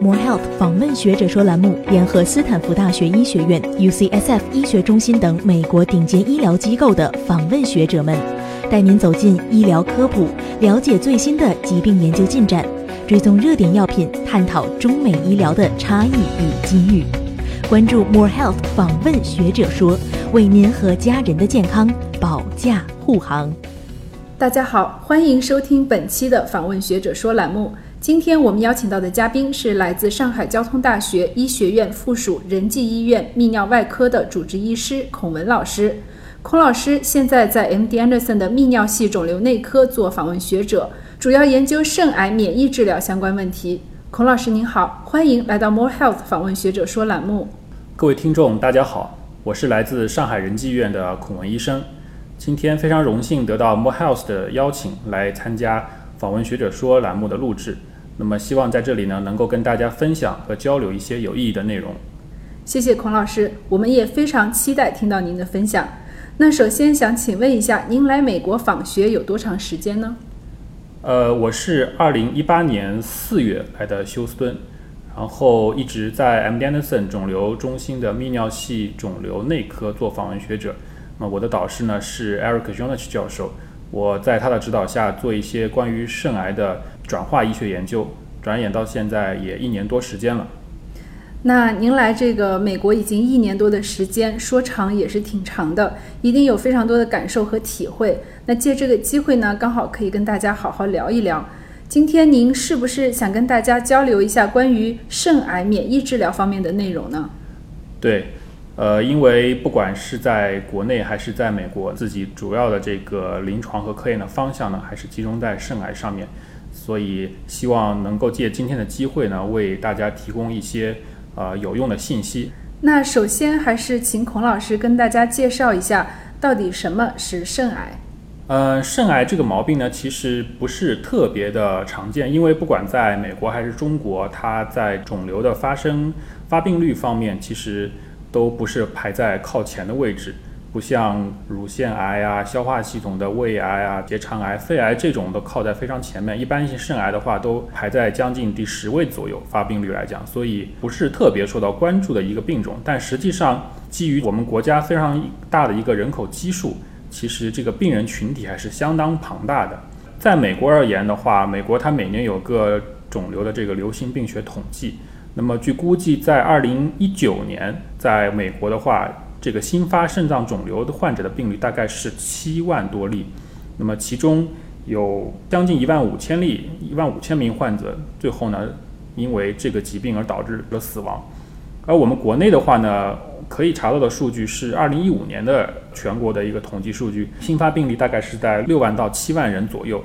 More Health 访问学者说栏目联合斯坦福大学医学院、UCSF 医学中心等美国顶尖医疗机构的访问学者们，带您走进医疗科普，了解最新的疾病研究进展，追踪热点药品，探讨中美医疗的差异与机遇。关注 More Health 访问学者说，为您和家人的健康保驾护航。大家好，欢迎收听本期的访问学者说栏目。今天我们邀请到的嘉宾是来自上海交通大学医学院附属仁济医院泌尿外科的主治医师孔文老师。孔老师现在在 MD Anderson 的泌尿系肿瘤内科做访问学者，主要研究肾癌免疫治疗相关问题。孔老师您好，欢迎来到 More Health 访问学者说栏目。各位听众，大家好，我是来自上海仁济医院的孔文医生。今天非常荣幸得到 More Health 的邀请，来参加访问学者说栏目的录制。那么，希望在这里呢，能够跟大家分享和交流一些有意义的内容。谢谢孔老师，我们也非常期待听到您的分享。那首先想请问一下，您来美国访学有多长时间呢？呃，我是二零一八年四月来的休斯敦，然后一直在 MD Anderson 肿瘤中心的泌尿系肿瘤内科做访问学者。那我的导师呢是 Eric j o n a c h 教授，我在他的指导下做一些关于肾癌的。转化医学研究，转眼到现在也一年多时间了。那您来这个美国已经一年多的时间，说长也是挺长的，一定有非常多的感受和体会。那借这个机会呢，刚好可以跟大家好好聊一聊。今天您是不是想跟大家交流一下关于肾癌免疫治疗方面的内容呢？对，呃，因为不管是在国内还是在美国，自己主要的这个临床和科研的方向呢，还是集中在肾癌上面。所以希望能够借今天的机会呢，为大家提供一些呃有用的信息。那首先还是请孔老师跟大家介绍一下，到底什么是肾癌？呃，肾癌这个毛病呢，其实不是特别的常见，因为不管在美国还是中国，它在肿瘤的发生发病率方面，其实都不是排在靠前的位置。不像乳腺癌啊、消化系统的胃癌啊、结肠癌、肺癌这种都靠在非常前面，一般性肾癌的话都排在将近第十位左右，发病率来讲，所以不是特别受到关注的一个病种。但实际上，基于我们国家非常大的一个人口基数，其实这个病人群体还是相当庞大的。在美国而言的话，美国它每年有个肿瘤的这个流行病学统计，那么据估计，在二零一九年，在美国的话。这个新发肾脏肿瘤的患者的病例大概是七万多例，那么其中有将近一万五千例，一万五千名患者最后呢，因为这个疾病而导致了死亡。而我们国内的话呢，可以查到的数据是二零一五年的全国的一个统计数据，新发病例大概是在六万到七万人左右，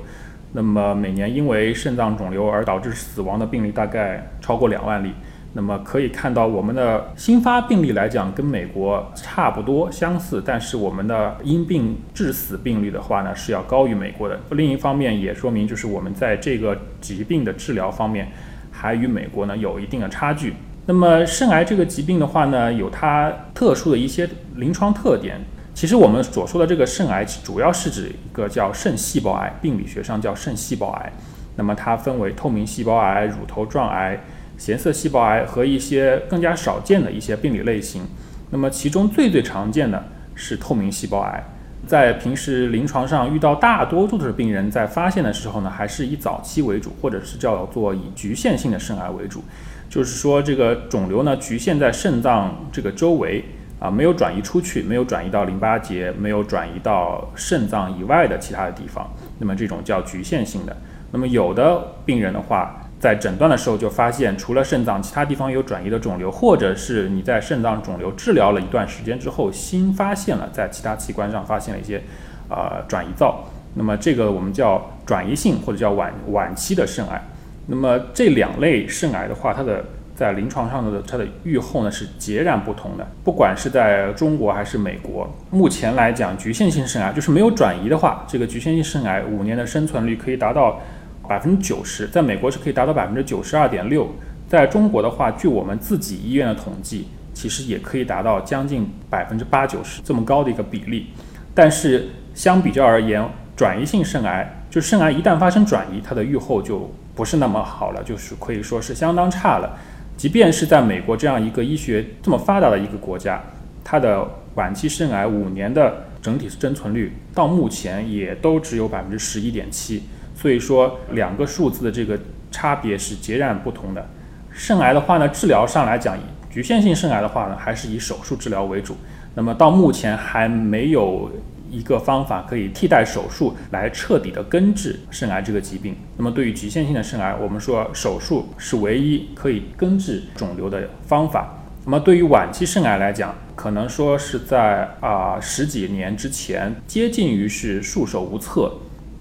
那么每年因为肾脏肿瘤而导致死亡的病例大概超过两万例。那么可以看到，我们的新发病例来讲跟美国差不多相似，但是我们的因病致死病例的话呢是要高于美国的。另一方面也说明，就是我们在这个疾病的治疗方面还与美国呢有一定的差距。那么肾癌这个疾病的话呢，有它特殊的一些临床特点。其实我们所说的这个肾癌，主要是指一个叫肾细胞癌，病理学上叫肾细胞癌。那么它分为透明细胞癌、乳头状癌。显色细胞癌和一些更加少见的一些病理类型，那么其中最最常见的是透明细胞癌。在平时临床上遇到大多数的病人，在发现的时候呢，还是以早期为主，或者是叫做以局限性的肾癌为主，就是说这个肿瘤呢局限在肾脏这个周围啊，没有转移出去，没有转移到淋巴结，没有转移到肾脏以外的其他的地方，那么这种叫局限性的。那么有的病人的话。在诊断的时候就发现，除了肾脏，其他地方有转移的肿瘤，或者是你在肾脏肿瘤治疗了一段时间之后，新发现了在其他器官上发现了一些，呃，转移灶。那么这个我们叫转移性或者叫晚晚期的肾癌。那么这两类肾癌的话，它的在临床上的它的预后呢是截然不同的。不管是在中国还是美国，目前来讲，局限性肾癌就是没有转移的话，这个局限性肾癌五年的生存率可以达到。百分之九十，在美国是可以达到百分之九十二点六，在中国的话，据我们自己医院的统计，其实也可以达到将近百分之八九十这么高的一个比例。但是相比较而言，转移性肾癌就就肾癌一旦发生转移，它的预后就不是那么好了，就是可以说是相当差了。即便是在美国这样一个医学这么发达的一个国家，它的晚期肾癌五年的整体生存率到目前也都只有百分之十一点七，所以说两个数字的这个差别是截然不同的。肾癌的话呢，治疗上来讲，局限性肾癌的话呢，还是以手术治疗为主。那么到目前还没有一个方法可以替代手术来彻底的根治肾癌这个疾病。那么对于局限性的肾癌，我们说手术是唯一可以根治肿瘤的方法。那么对于晚期肾癌来讲，可能说是在啊十几年之前，接近于是束手无策，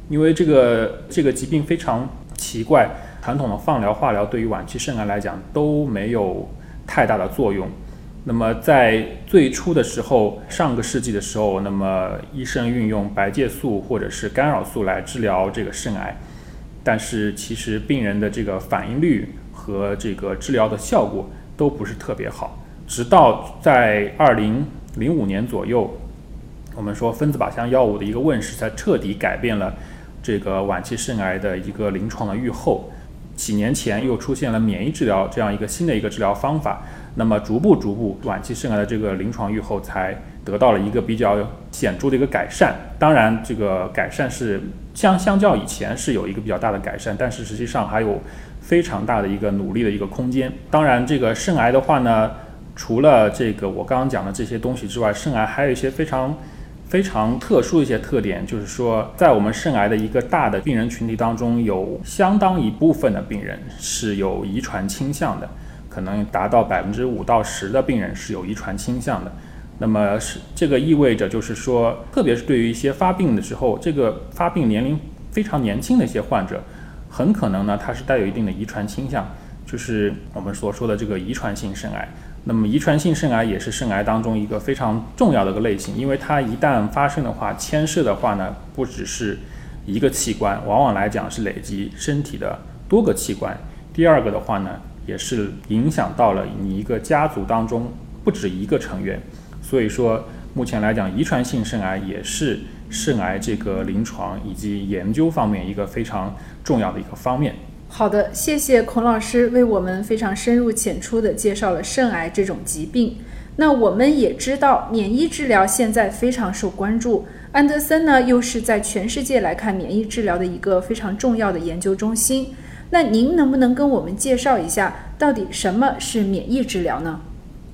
因为这个这个疾病非常奇怪，传统的放疗、化疗对于晚期肾癌来讲都没有太大的作用。那么在最初的时候，上个世纪的时候，那么医生运用白介素或者是干扰素来治疗这个肾癌，但是其实病人的这个反应率和这个治疗的效果都不是特别好。直到在二零零五年左右，我们说分子靶向药物的一个问世，才彻底改变了这个晚期肾癌的一个临床的预后。几年前又出现了免疫治疗这样一个新的一个治疗方法。那么逐步逐步，晚期肾癌的这个临床预后才得到了一个比较显著的一个改善。当然，这个改善是相相较以前是有一个比较大的改善，但是实际上还有非常大的一个努力的一个空间。当然，这个肾癌的话呢，除了这个我刚刚讲的这些东西之外，肾癌还有一些非常非常特殊的一些特点，就是说，在我们肾癌的一个大的病人群体当中，有相当一部分的病人是有遗传倾向的。可能达到百分之五到十的病人是有遗传倾向的，那么是这个意味着就是说，特别是对于一些发病的时候，这个发病年龄非常年轻的一些患者，很可能呢，它是带有一定的遗传倾向，就是我们所说的这个遗传性肾癌。那么遗传性肾癌也是肾癌当中一个非常重要的一个类型，因为它一旦发生的话，牵涉的话呢，不只是一个器官，往往来讲是累积身体的多个器官。第二个的话呢。也是影响到了你一个家族当中不止一个成员，所以说目前来讲，遗传性肾癌也是肾癌这个临床以及研究方面一个非常重要的一个方面。好的，谢谢孔老师为我们非常深入浅出的介绍了肾癌这种疾病。那我们也知道，免疫治疗现在非常受关注，安德森呢又是在全世界来看免疫治疗的一个非常重要的研究中心。那您能不能跟我们介绍一下，到底什么是免疫治疗呢？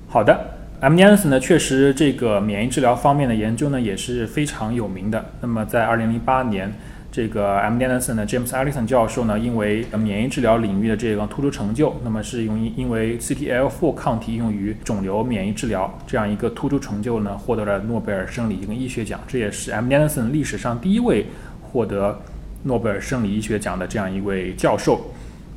好的，M. d Anderson 呢，确实这个免疫治疗方面的研究呢也是非常有名的。那么在2008年，这个 M. d Anderson 的 James Allison 教授呢，因为免疫治疗领域的这个突出成就，那么是用因为 CTLA4 抗体用于肿瘤免疫治疗这样一个突出成就呢，获得了诺贝尔生理跟医学奖。这也是 M. d Anderson 历史上第一位获得。诺贝尔生理医学奖的这样一位教授，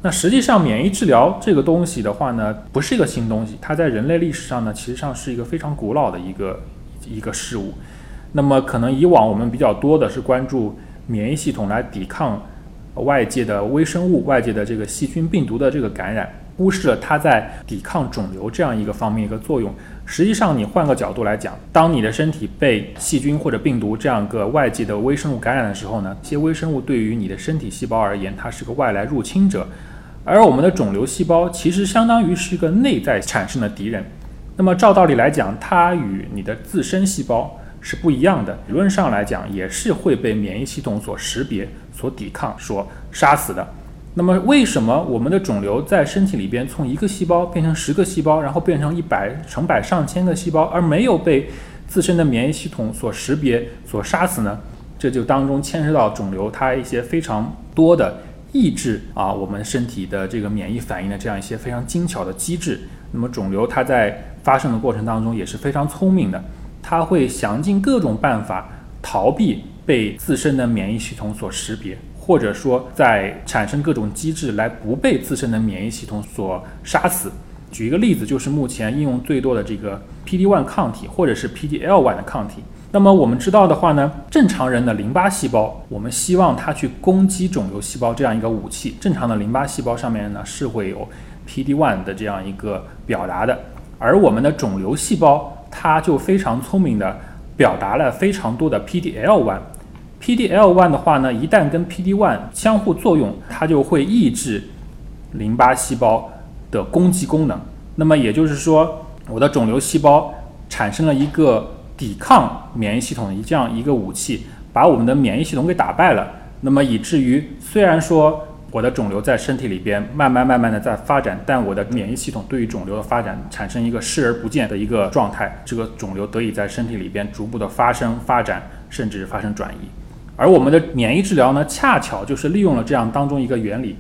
那实际上免疫治疗这个东西的话呢，不是一个新东西，它在人类历史上呢，其实上是一个非常古老的一个一个事物。那么可能以往我们比较多的是关注免疫系统来抵抗外界的微生物、外界的这个细菌、病毒的这个感染。忽视了它在抵抗肿瘤这样一个方面一个作用。实际上，你换个角度来讲，当你的身体被细菌或者病毒这样一个外界的微生物感染的时候呢，这些微生物对于你的身体细胞而言，它是个外来入侵者。而我们的肿瘤细胞其实相当于是一个内在产生的敌人。那么照道理来讲，它与你的自身细胞是不一样的。理论上来讲，也是会被免疫系统所识别、所抵抗、所杀死的。那么，为什么我们的肿瘤在身体里边从一个细胞变成十个细胞，然后变成一百、成百上千个细胞，而没有被自身的免疫系统所识别、所杀死呢？这就当中牵涉到肿瘤它一些非常多的抑制啊，我们身体的这个免疫反应的这样一些非常精巧的机制。那么，肿瘤它在发生的过程当中也是非常聪明的，它会想尽各种办法逃避被自身的免疫系统所识别。或者说，在产生各种机制来不被自身的免疫系统所杀死。举一个例子，就是目前应用最多的这个 PD-1 抗体，或者是 PDL-1 的抗体。那么我们知道的话呢，正常人的淋巴细胞，我们希望它去攻击肿瘤细胞这样一个武器。正常的淋巴细胞上面呢是会有 PD-1 的这样一个表达的，而我们的肿瘤细胞它就非常聪明的表达了非常多的 PDL-1。，PD-L1 的话呢，一旦跟 PD-1 相互作用，它就会抑制淋巴细胞的攻击功能。那么也就是说，我的肿瘤细胞产生了一个抵抗免疫系统的这样一个武器，把我们的免疫系统给打败了。那么以至于虽然说我的肿瘤在身体里边慢慢慢慢的在发展，但我的免疫系统对于肿瘤的发展产生一个视而不见的一个状态，这个肿瘤得以在身体里边逐步的发生、发展，甚至发生转移。而我们的免疫治疗呢，恰巧就是利用了这样当中一个原理，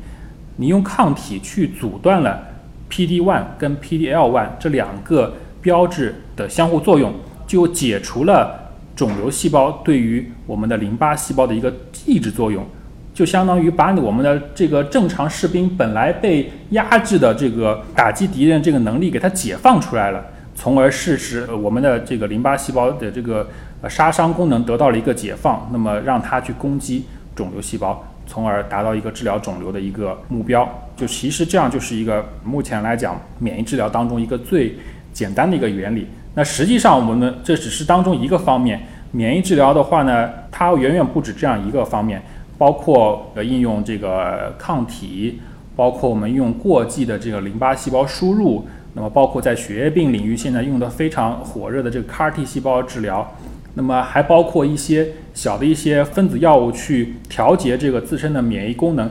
你用抗体去阻断了 PD-1 跟 PD-L1 这两个标志的相互作用，就解除了。肿瘤细胞对于我们的淋巴细胞的一个抑制作用，就相当于把我们的这个正常士兵本来被压制的这个打击敌人这个能力给它解放出来了，从而使使我们的这个淋巴细胞的这个杀伤功能得到了一个解放，那么让它去攻击肿瘤细胞，从而达到一个治疗肿瘤的一个目标。就其实这样就是一个目前来讲免疫治疗当中一个最简单的一个原理。那实际上，我们呢，这只是当中一个方面。免疫治疗的话呢，它远远不止这样一个方面，包括呃应用这个抗体，包括我们用过继的这个淋巴细胞输入，那么包括在血液病领域现在用的非常火热的这个 CAR-T 细胞治疗，那么还包括一些小的一些分子药物去调节这个自身的免疫功能，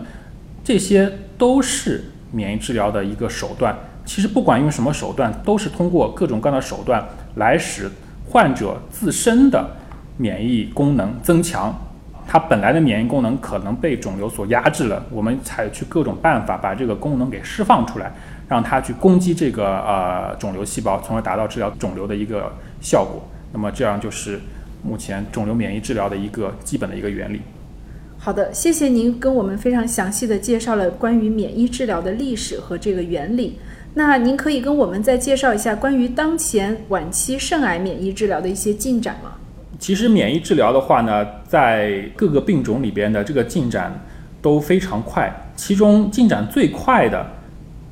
这些都是免疫治疗的一个手段。其实不管用什么手段，都是通过各种各样的手段来使患者自身的免疫功能增强。它本来的免疫功能可能被肿瘤所压制了，我们采取各种办法把这个功能给释放出来，让它去攻击这个呃肿瘤细胞，从而达到治疗肿瘤的一个效果。那么这样就是目前肿瘤免疫治疗的一个基本的一个原理。好的，谢谢您跟我们非常详细的介绍了关于免疫治疗的历史和这个原理。那您可以跟我们再介绍一下关于当前晚期肾癌免疫治疗的一些进展吗？其实免疫治疗的话呢，在各个病种里边的这个进展都非常快，其中进展最快的，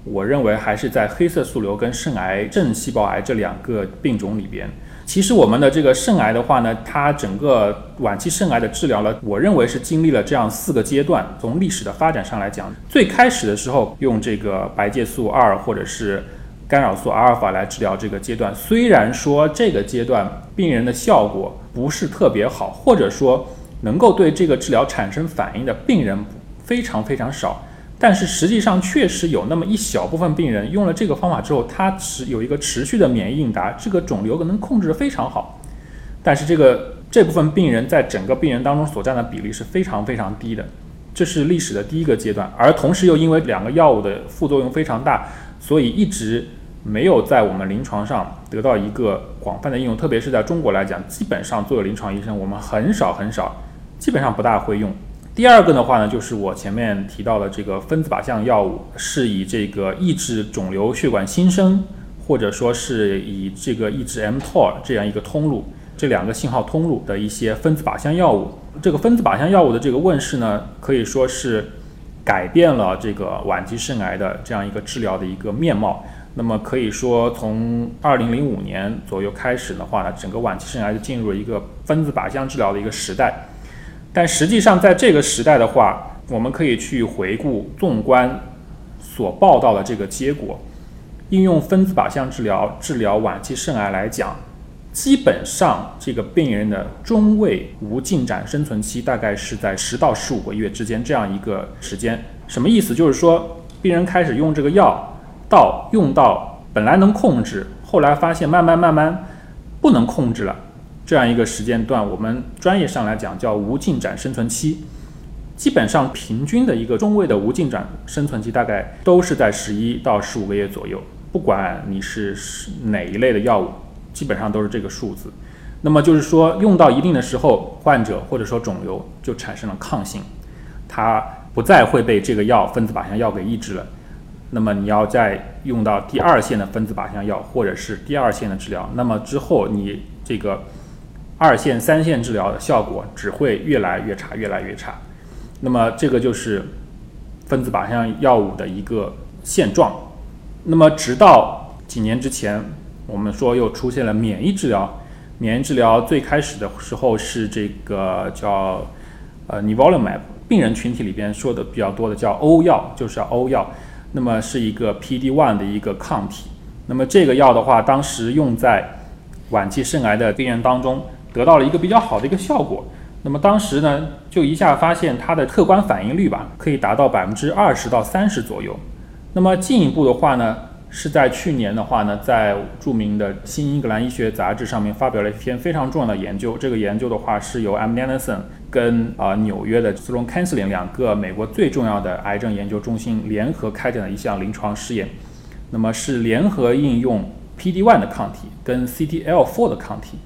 我认为还是在黑色素瘤跟肾癌肾细胞癌这两个病种里边。其实我们的这个肾癌的话呢，它整个晚期肾癌的治疗呢，我认为是经历了这样四个阶段。从历史的发展上来讲，最开始的时候用这个白介素二或者是干扰素阿尔法来治疗这个阶段，虽然说这个阶段病人的效果不是特别好，或者说能够对这个治疗产生反应的病人非常非常少。但是实际上确实有那么一小部分病人用了这个方法之后，他持有一个持续的免疫应答，这个肿瘤可能控制得非常好。但是这个这部分病人在整个病人当中所占的比例是非常非常低的，这是历史的第一个阶段。而同时又因为两个药物的副作用非常大，所以一直没有在我们临床上得到一个广泛的应用。特别是在中国来讲，基本上作为临床医生，我们很少很少，基本上不大会用。第二个的话呢，就是我前面提到的这个分子靶向药物，是以这个抑制肿瘤血管新生，或者说是以这个抑制 mTOR 这样一个通路，这两个信号通路的一些分子靶向药物。这个分子靶向药物的这个问世呢，可以说是改变了这个晚期肾癌的这样一个治疗的一个面貌。那么可以说，从二零零五年左右开始的话呢，整个晚期肾癌就进入了一个分子靶向治疗的一个时代。但实际上，在这个时代的话，我们可以去回顾、纵观所报道的这个结果，应用分子靶向治疗治疗晚期肾癌来讲，基本上这个病人的中位无进展生存期大概是在十到十五个月之间这样一个时间。什么意思？就是说，病人开始用这个药，到用到本来能控制，后来发现慢慢慢慢不能控制了。这样一个时间段，我们专业上来讲叫无进展生存期，基本上平均的一个中位的无进展生存期大概都是在十一到十五个月左右。不管你是哪一类的药物，基本上都是这个数字。那么就是说，用到一定的时候，患者或者说肿瘤就产生了抗性，它不再会被这个药分子靶向药给抑制了。那么你要再用到第二线的分子靶向药，或者是第二线的治疗，那么之后你这个。二线、三线治疗的效果只会越来越差，越来越差。那么这个就是分子靶向药物的一个现状。那么直到几年之前，我们说又出现了免疫治疗。免疫治疗最开始的时候是这个叫呃 nivolumab，病人群体里边说的比较多的叫欧药，就是欧药，那么是一个 PD-1 的一个抗体。那么这个药的话，当时用在晚期肾癌的病人当中，得到了一个比较好的一个效果。那么当时呢，就一下发现它的客观反应率吧，可以达到百分之二十到三十左右。那么进一步的话呢，是在去年的话呢，在著名的《新英格兰医学杂志》上面发表了一篇非常重要的研究。这个研究的话是由 M. Anderson 跟啊纽约的 Sloan Kettering 两个美国最重要的癌症研究中心联合开展的一项临床试验。那么是联合应用 PD-1 的抗体跟 CTLA-4 的抗体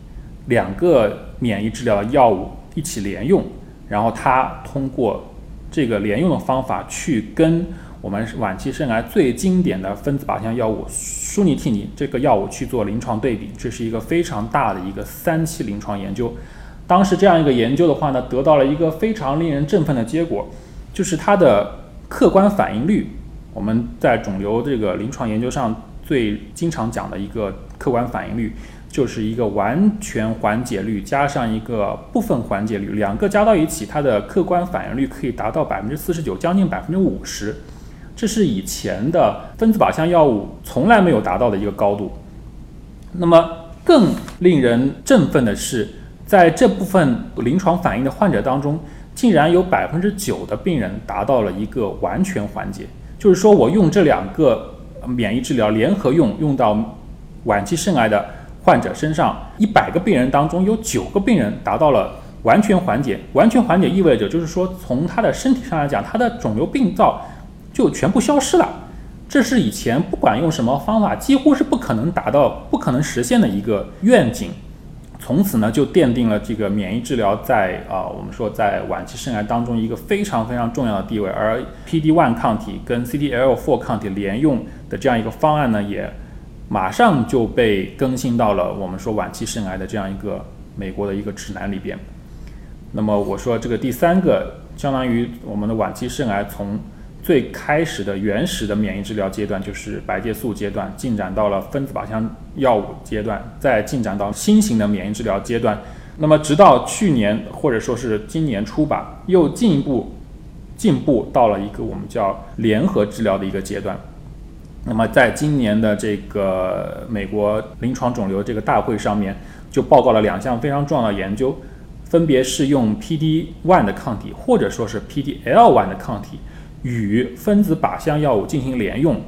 两个免疫治疗药物。一起连用，然后它通过这个连用的方法去跟我们晚期肾癌最经典的分子靶向药物舒尼替尼这个药物去做临床对比，这是一个非常大的一个三期临床研究。当时这样一个研究的话呢，得到了一个非常令人振奋的结果，就是它的客观反应率，我们在肿瘤这个临床研究上最经常讲的一个客观反应率。就是一个完全缓解率加上一个部分缓解率，两个加到一起，它的客观反应率可以达到百分之四十九，将近百分之五十，这是以前的分子靶向药物从来没有达到的一个高度。那么更令人振奋的是，在这部分临床反应的患者当中，竟然有百分之九的病人达到了一个完全缓解，就是说我用这两个免疫治疗联合用，用到晚期肾癌的。患者身上一百个病人当中有九个病人达到了完全缓解。完全缓解意味着就是说，从他的身体上来讲，他的肿瘤病灶就全部消失了。这是以前不管用什么方法，几乎是不可能达到、不可能实现的一个愿景。从此呢，就奠定了这个免疫治疗在啊，我们说在晚期肾癌当中一个非常非常重要的地位。而 PD-1 抗体跟 CTLA-4 抗体联用的这样一个方案呢，也。马上就被更新到了我们说晚期肾癌的这样一个美国的一个指南里边。那么我说这个第三个，相当于我们的晚期肾癌从最开始的原始的免疫治疗阶段，就是白介素阶段，进展到了分子靶向药物阶段，再进展到新型的免疫治疗阶段。那么直到去年或者说是今年初吧，又进一步进步到了一个我们叫联合治疗的一个阶段。那么，在今年的这个美国临床肿瘤这个大会上面，就报告了两项非常重要的研究，分别是用 PD-1 的抗体或者说是 PD-L1 的抗体与分子靶向药物进行联用。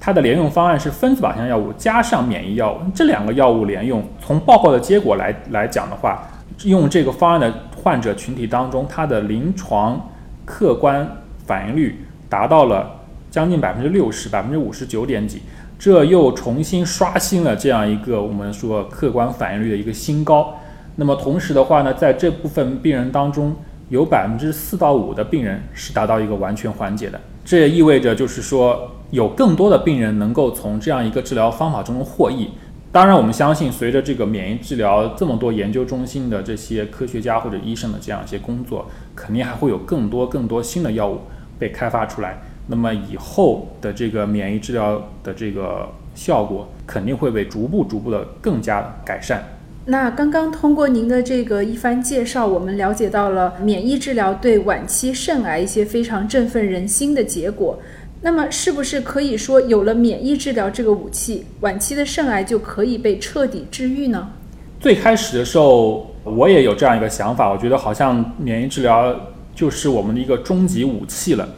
它的联用方案是分子靶向药物加上免疫药物，这两个药物联用。从报告的结果来来讲的话，用这个方案的患者群体当中，它的临床客观反应率达到了。将近百分之六十，百分之五十九点几，这又重新刷新了这样一个我们说客观反应率的一个新高。那么同时的话呢，在这部分病人当中，有百分之四到五的病人是达到一个完全缓解的。这也意味着就是说，有更多的病人能够从这样一个治疗方法中获益。当然，我们相信，随着这个免疫治疗这么多研究中心的这些科学家或者医生的这样一些工作，肯定还会有更多更多新的药物被开发出来。那么以后的这个免疫治疗的这个效果肯定会被逐步逐步的更加改善。那刚刚通过您的这个一番介绍，我们了解到了免疫治疗对晚期肾癌一些非常振奋人心的结果。那么是不是可以说，有了免疫治疗这个武器，晚期的肾癌就可以被彻底治愈呢？最开始的时候，我也有这样一个想法，我觉得好像免疫治疗就是我们的一个终极武器了。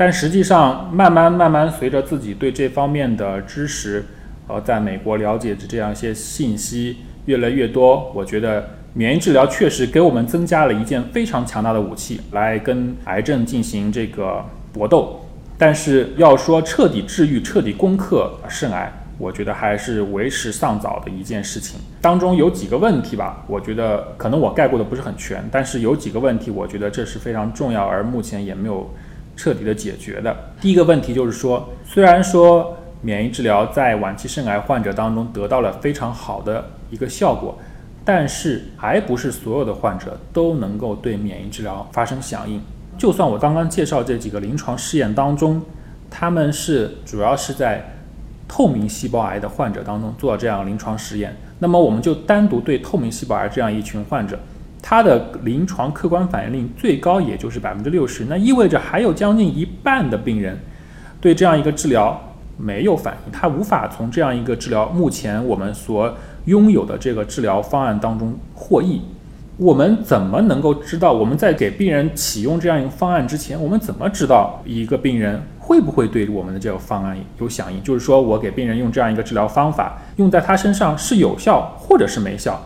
但实际上，慢慢慢慢，随着自己对这方面的知识，呃，在美国了解的这样一些信息越来越多，我觉得免疫治疗确实给我们增加了一件非常强大的武器，来跟癌症进行这个搏斗。但是要说彻底治愈、彻底攻克肾癌，我觉得还是为时尚早的一件事情。当中有几个问题吧，我觉得可能我概括的不是很全，但是有几个问题，我觉得这是非常重要，而目前也没有。彻底的解决的第一个问题就是说，虽然说免疫治疗在晚期肾癌患者当中得到了非常好的一个效果，但是还不是所有的患者都能够对免疫治疗发生响应。就算我刚刚介绍这几个临床试验当中，他们是主要是在透明细胞癌的患者当中做这样临床实验，那么我们就单独对透明细胞癌这样一群患者它的临床客观反应率最高也就是百分之六十，那意味着还有将近一半的病人对这样一个治疗没有反应，他无法从这样一个治疗目前我们所拥有的这个治疗方案当中获益。我们怎么能够知道我们在给病人启用这样一个方案之前，我们怎么知道一个病人会不会对我们的这个方案有响应？就是说我给病人用这样一个治疗方法，用在他身上是有效或者是没效，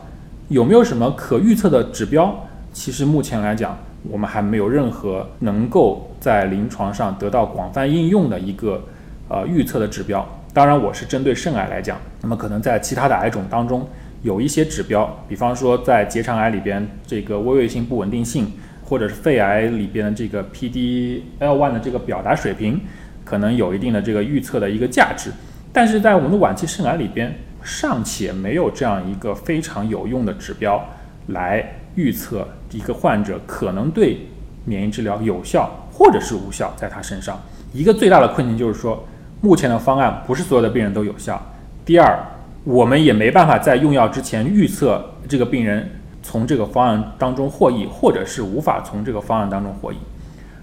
有没有什么可预测的指标？其实目前来讲，我们还没有任何能够在临床上得到广泛应用的一个呃预测的指标。当然，我是针对肾癌来讲，那么可能在其他的癌种当中。有一些指标，比方说在结肠癌里边这个微位性不稳定性，或者是肺癌里边的这个 PD-L1 的这个表达水平，可能有一定的这个预测的一个价值。但是在我们的晚期肾癌里边，尚且没有这样一个非常有用的指标来预测一个患者可能对免疫治疗有效或者是无效，在他身上。一个最大的困境就是说，目前的方案不是所有的病人都有效。第二，我们也没办法在用药之前预测这个病人从这个方案当中获益，或者是无法从这个方案当中获益。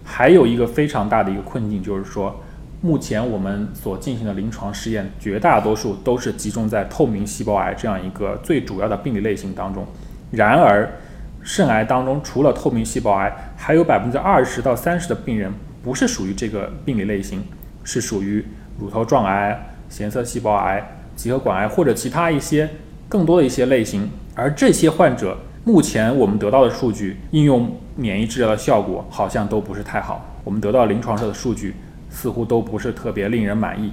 还有一个非常大的一个困境，就是说，目前我们所进行的临床试验，绝大多数都是集中在透明细胞癌这样一个最主要的病理类型当中。然而，肾癌当中除了透明细胞癌，还有百分之二十到三十的病人不是属于这个病理类型，是属于乳头状癌、显色细胞癌。结合管癌或者其他一些更多的一些类型，而这些患者目前我们得到的数据，应用免疫治疗的效果好像都不是太好。我们得到临床上的数据似乎都不是特别令人满意。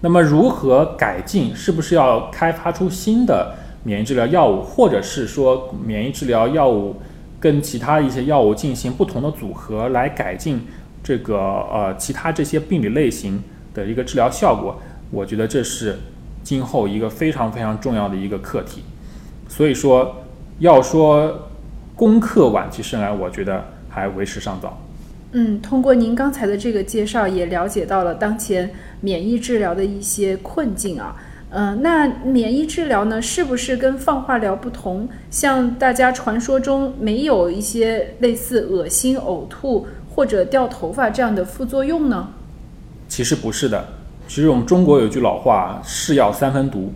那么如何改进？是不是要开发出新的免疫治疗药物，或者是说免疫治疗药物跟其他一些药物进行不同的组合来改进这个呃其他这些病理类型的一个治疗效果？我觉得这是。今后一个非常非常重要的一个课题，所以说要说攻克晚期肾癌，我觉得还为时尚早。嗯，通过您刚才的这个介绍，也了解到了当前免疫治疗的一些困境啊。嗯，那免疫治疗呢，是不是跟放化疗不同？像大家传说中没有一些类似恶心、呕吐或者掉头发这样的副作用呢？其实不是的。其实我们中国有句老话，是药三分毒。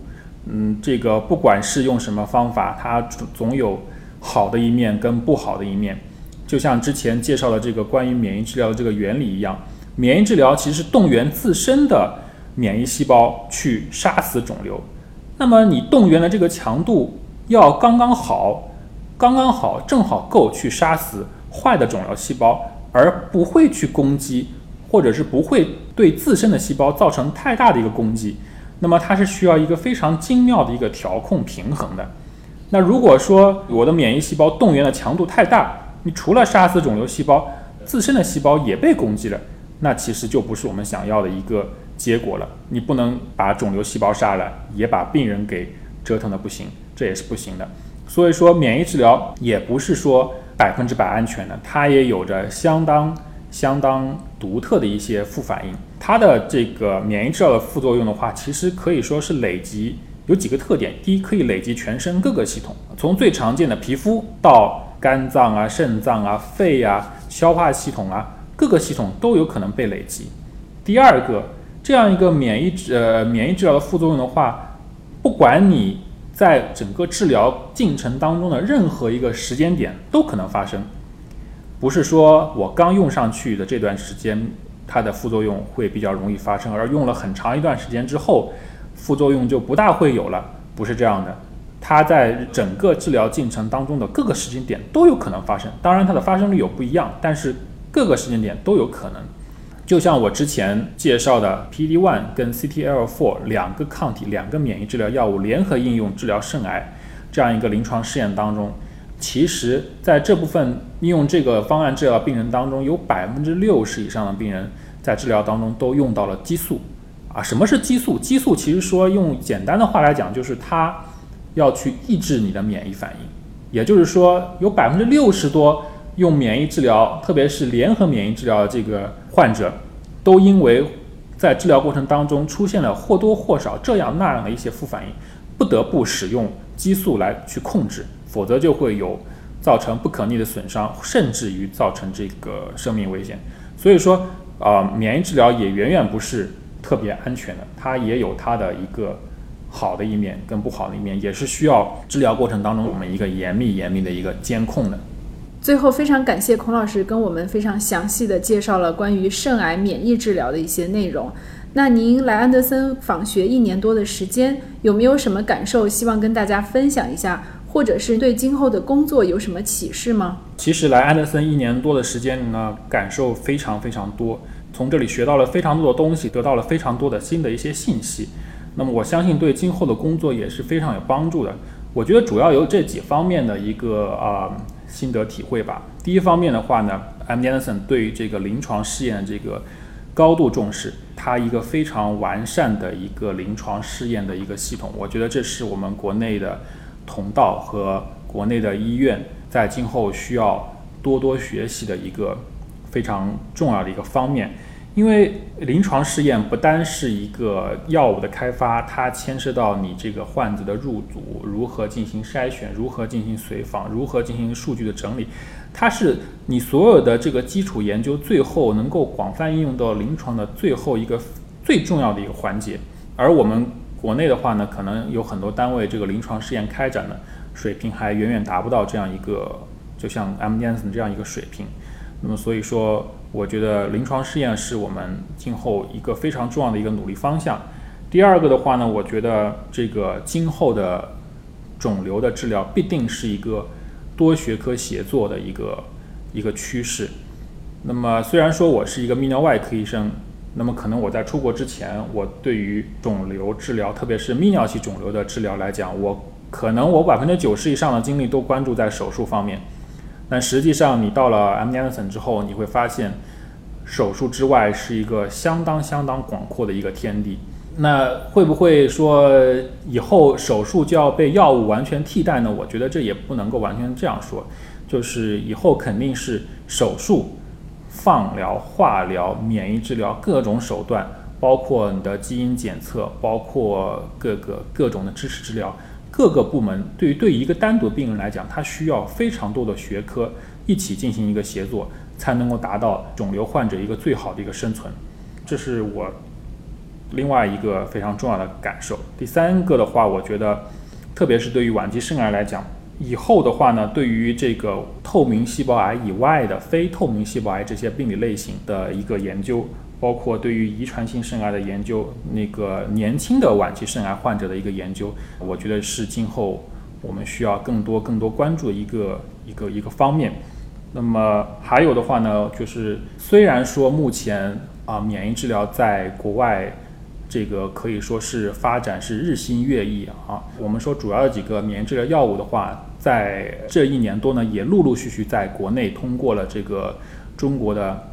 嗯，这个不管是用什么方法，它总有好的一面跟不好的一面。就像之前介绍的这个关于免疫治疗的这个原理一样，免疫治疗其实是动员自身的免疫细胞去杀死肿瘤。那么你动员的这个强度要刚刚好，刚刚好，正好够去杀死坏的肿瘤细胞，而不会去攻击。或者是不会对自身的细胞造成太大的一个攻击，那么它是需要一个非常精妙的一个调控平衡的。那如果说我的免疫细胞动员的强度太大，你除了杀死肿瘤细胞，自身的细胞也被攻击了，那其实就不是我们想要的一个结果了。你不能把肿瘤细胞杀了，也把病人给折腾的不行，这也是不行的。所以说，免疫治疗也不是说百分之百安全的，它也有着相当。相当独特的一些副反应，它的这个免疫治疗的副作用的话，其实可以说是累积有几个特点。第一，可以累积全身各个系统，从最常见的皮肤到肝脏啊、肾脏啊、肺啊、消化系统啊，各个系统都有可能被累积。第二个，这样一个免疫呃免疫治疗的副作用的话，不管你在整个治疗进程当中的任何一个时间点都可能发生。不是说我刚用上去的这段时间，它的副作用会比较容易发生，而用了很长一段时间之后，副作用就不大会有了。不是这样的，它在整个治疗进程当中的各个时间点都有可能发生。当然，它的发生率有不一样，但是各个时间点都有可能。就像我之前介绍的 PD-1 跟 CTLA-4 两个抗体、两个免疫治疗药物联合应用治疗肾癌这样一个临床试验当中。其实，在这部分应用这个方案治疗病人当中，有百分之六十以上的病人在治疗当中都用到了激素。啊，什么是激素？激素其实说用简单的话来讲，就是它要去抑制你的免疫反应。也就是说，有百分之六十多用免疫治疗，特别是联合免疫治疗的这个患者，都因为在治疗过程当中出现了或多或少这样那样的一些副反应，不得不使用激素来去控制。否则就会有造成不可逆的损伤，甚至于造成这个生命危险。所以说，啊，免疫治疗也远远不是特别安全的，它也有它的一个好的一面跟不好的一面，也是需要治疗过程当中我们一个严密严密的一个监控的。最后，非常感谢孔老师跟我们非常详细的介绍了关于肾癌免疫治疗的一些内容。那您来安德森访学一年多的时间，有没有什么感受？希望跟大家分享一下，或者是对今后的工作有什么启示吗？其实来安德森一年多的时间呢，感受非常非常多，从这里学到了非常多的东西，得到了非常多的新的一些信息。那么我相信对今后的工作也是非常有帮助的。我觉得主要有这几方面的一个啊。心得体会吧。第一方面的话呢，M. Anderson 对于这个临床试验这个高度重视，它一个非常完善的一个临床试验的一个系统，我觉得这是我们国内的同道和国内的医院在今后需要多多学习的一个非常重要的一个方面。因为临床试验不单是一个药物的开发，它牵涉到你这个患者的入组如何进行筛选，如何进行随访，如何进行数据的整理，它是你所有的这个基础研究最后能够广泛应用到临床的最后一个最重要的一个环节。而我们国内的话呢，可能有很多单位这个临床试验开展的水平还远远达不到这样一个，就像 MDSN 这样一个水平。那么所以说。我觉得临床试验是我们今后一个非常重要的一个努力方向。第二个的话呢，我觉得这个今后的肿瘤的治疗必定是一个多学科协作的一个一个趋势。那么虽然说我是一个泌尿外科医生，那么可能我在出国之前，我对于肿瘤治疗，特别是泌尿系肿瘤的治疗来讲，我可能我百分之九十以上的精力都关注在手术方面。但实际上，你到了 M. Anderson 之后，你会发现，手术之外是一个相当相当广阔的一个天地。那会不会说以后手术就要被药物完全替代呢？我觉得这也不能够完全这样说。就是以后肯定是手术、放疗、化疗、免疫治疗各种手段，包括你的基因检测，包括各个各种的支持治疗。各个部门对于对一个单独病人来讲，他需要非常多的学科一起进行一个协作，才能够达到肿瘤患者一个最好的一个生存。这是我另外一个非常重要的感受。第三个的话，我觉得，特别是对于晚期肾癌来讲，以后的话呢，对于这个透明细胞癌以外的非透明细胞癌这些病理类型的一个研究。包括对于遗传性肾癌的研究，那个年轻的晚期肾癌患者的一个研究，我觉得是今后我们需要更多更多关注的一个一个一个方面。那么还有的话呢，就是虽然说目前啊免疫治疗在国外这个可以说是发展是日新月异啊，我们说主要的几个免疫治疗药物的话，在这一年多呢，也陆陆续续在国内通过了这个中国的。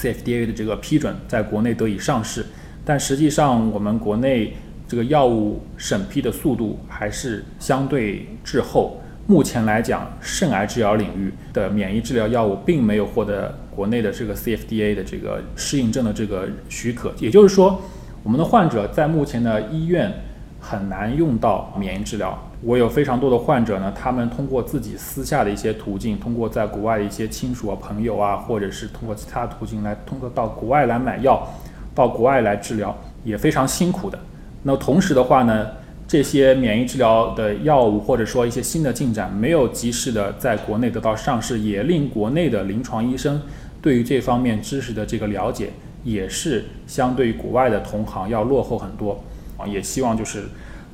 CFDA 的这个批准在国内得以上市，但实际上我们国内这个药物审批的速度还是相对滞后。目前来讲，肾癌治疗领域的免疫治疗药物并没有获得国内的这个 CFDA 的这个适应症的这个许可，也就是说，我们的患者在目前的医院很难用到免疫治疗。我有非常多的患者呢，他们通过自己私下的一些途径，通过在国外的一些亲属啊、朋友啊，或者是通过其他途径来通过到国外来买药，到国外来治疗，也非常辛苦的。那同时的话呢，这些免疫治疗的药物或者说一些新的进展没有及时的在国内得到上市，也令国内的临床医生对于这方面知识的这个了解，也是相对于国外的同行要落后很多啊。也希望就是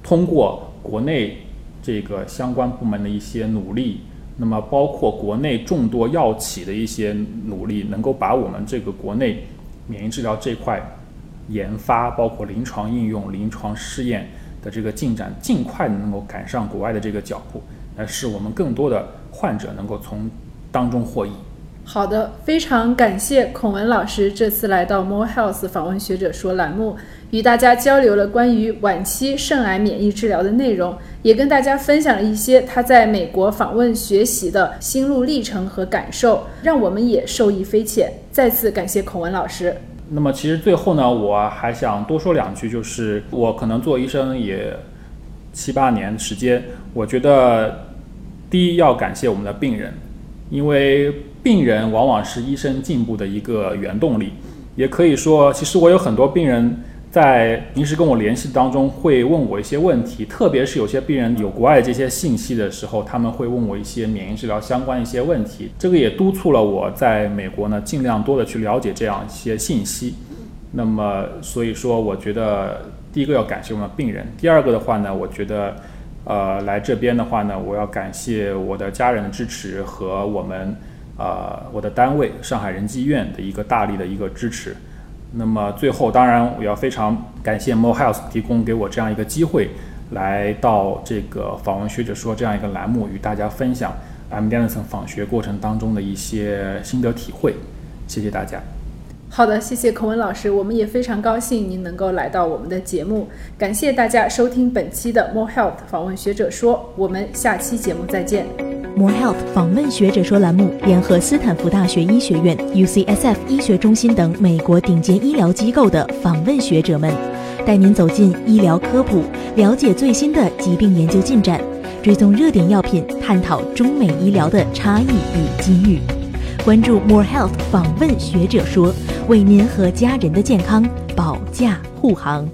通过国内。这个相关部门的一些努力，那么包括国内众多药企的一些努力，能够把我们这个国内免疫治疗这块研发，包括临床应用、临床试验的这个进展，尽快的能够赶上国外的这个脚步，来使我们更多的患者能够从当中获益。好的，非常感谢孔文老师这次来到 More Health 访问学者说栏目，与大家交流了关于晚期肾癌免疫治疗的内容，也跟大家分享了一些他在美国访问学习的心路历程和感受，让我们也受益匪浅。再次感谢孔文老师。那么，其实最后呢，我还想多说两句，就是我可能做医生也七八年时间，我觉得。第一要感谢我们的病人，因为病人往往是医生进步的一个原动力。也可以说，其实我有很多病人在平时跟我联系当中会问我一些问题，特别是有些病人有国外这些信息的时候，他们会问我一些免疫治疗相关一些问题。这个也督促了我在美国呢，尽量多的去了解这样一些信息。那么，所以说，我觉得第一个要感谢我们的病人，第二个的话呢，我觉得，呃，来这边的话呢，我要感谢我的家人的支持和我们。呃，我的单位上海仁济医院的一个大力的一个支持。那么最后，当然我要非常感谢 Mo Health 提供给我这样一个机会，来到这个访问学者说这样一个栏目，与大家分享 M. Anderson 访学过程当中的一些心得体会。谢谢大家。好的，谢谢孔文老师，我们也非常高兴您能够来到我们的节目。感谢大家收听本期的 More Health 访问学者说，我们下期节目再见。More Health 访问学者说栏目联合斯坦福大学医学院、UCSF 医学中心等美国顶尖医疗机构的访问学者们，带您走进医疗科普，了解最新的疾病研究进展，追踪热点药品，探讨中美医疗的差异与机遇。关注 More Health 访问学者说，为您和家人的健康保驾护航。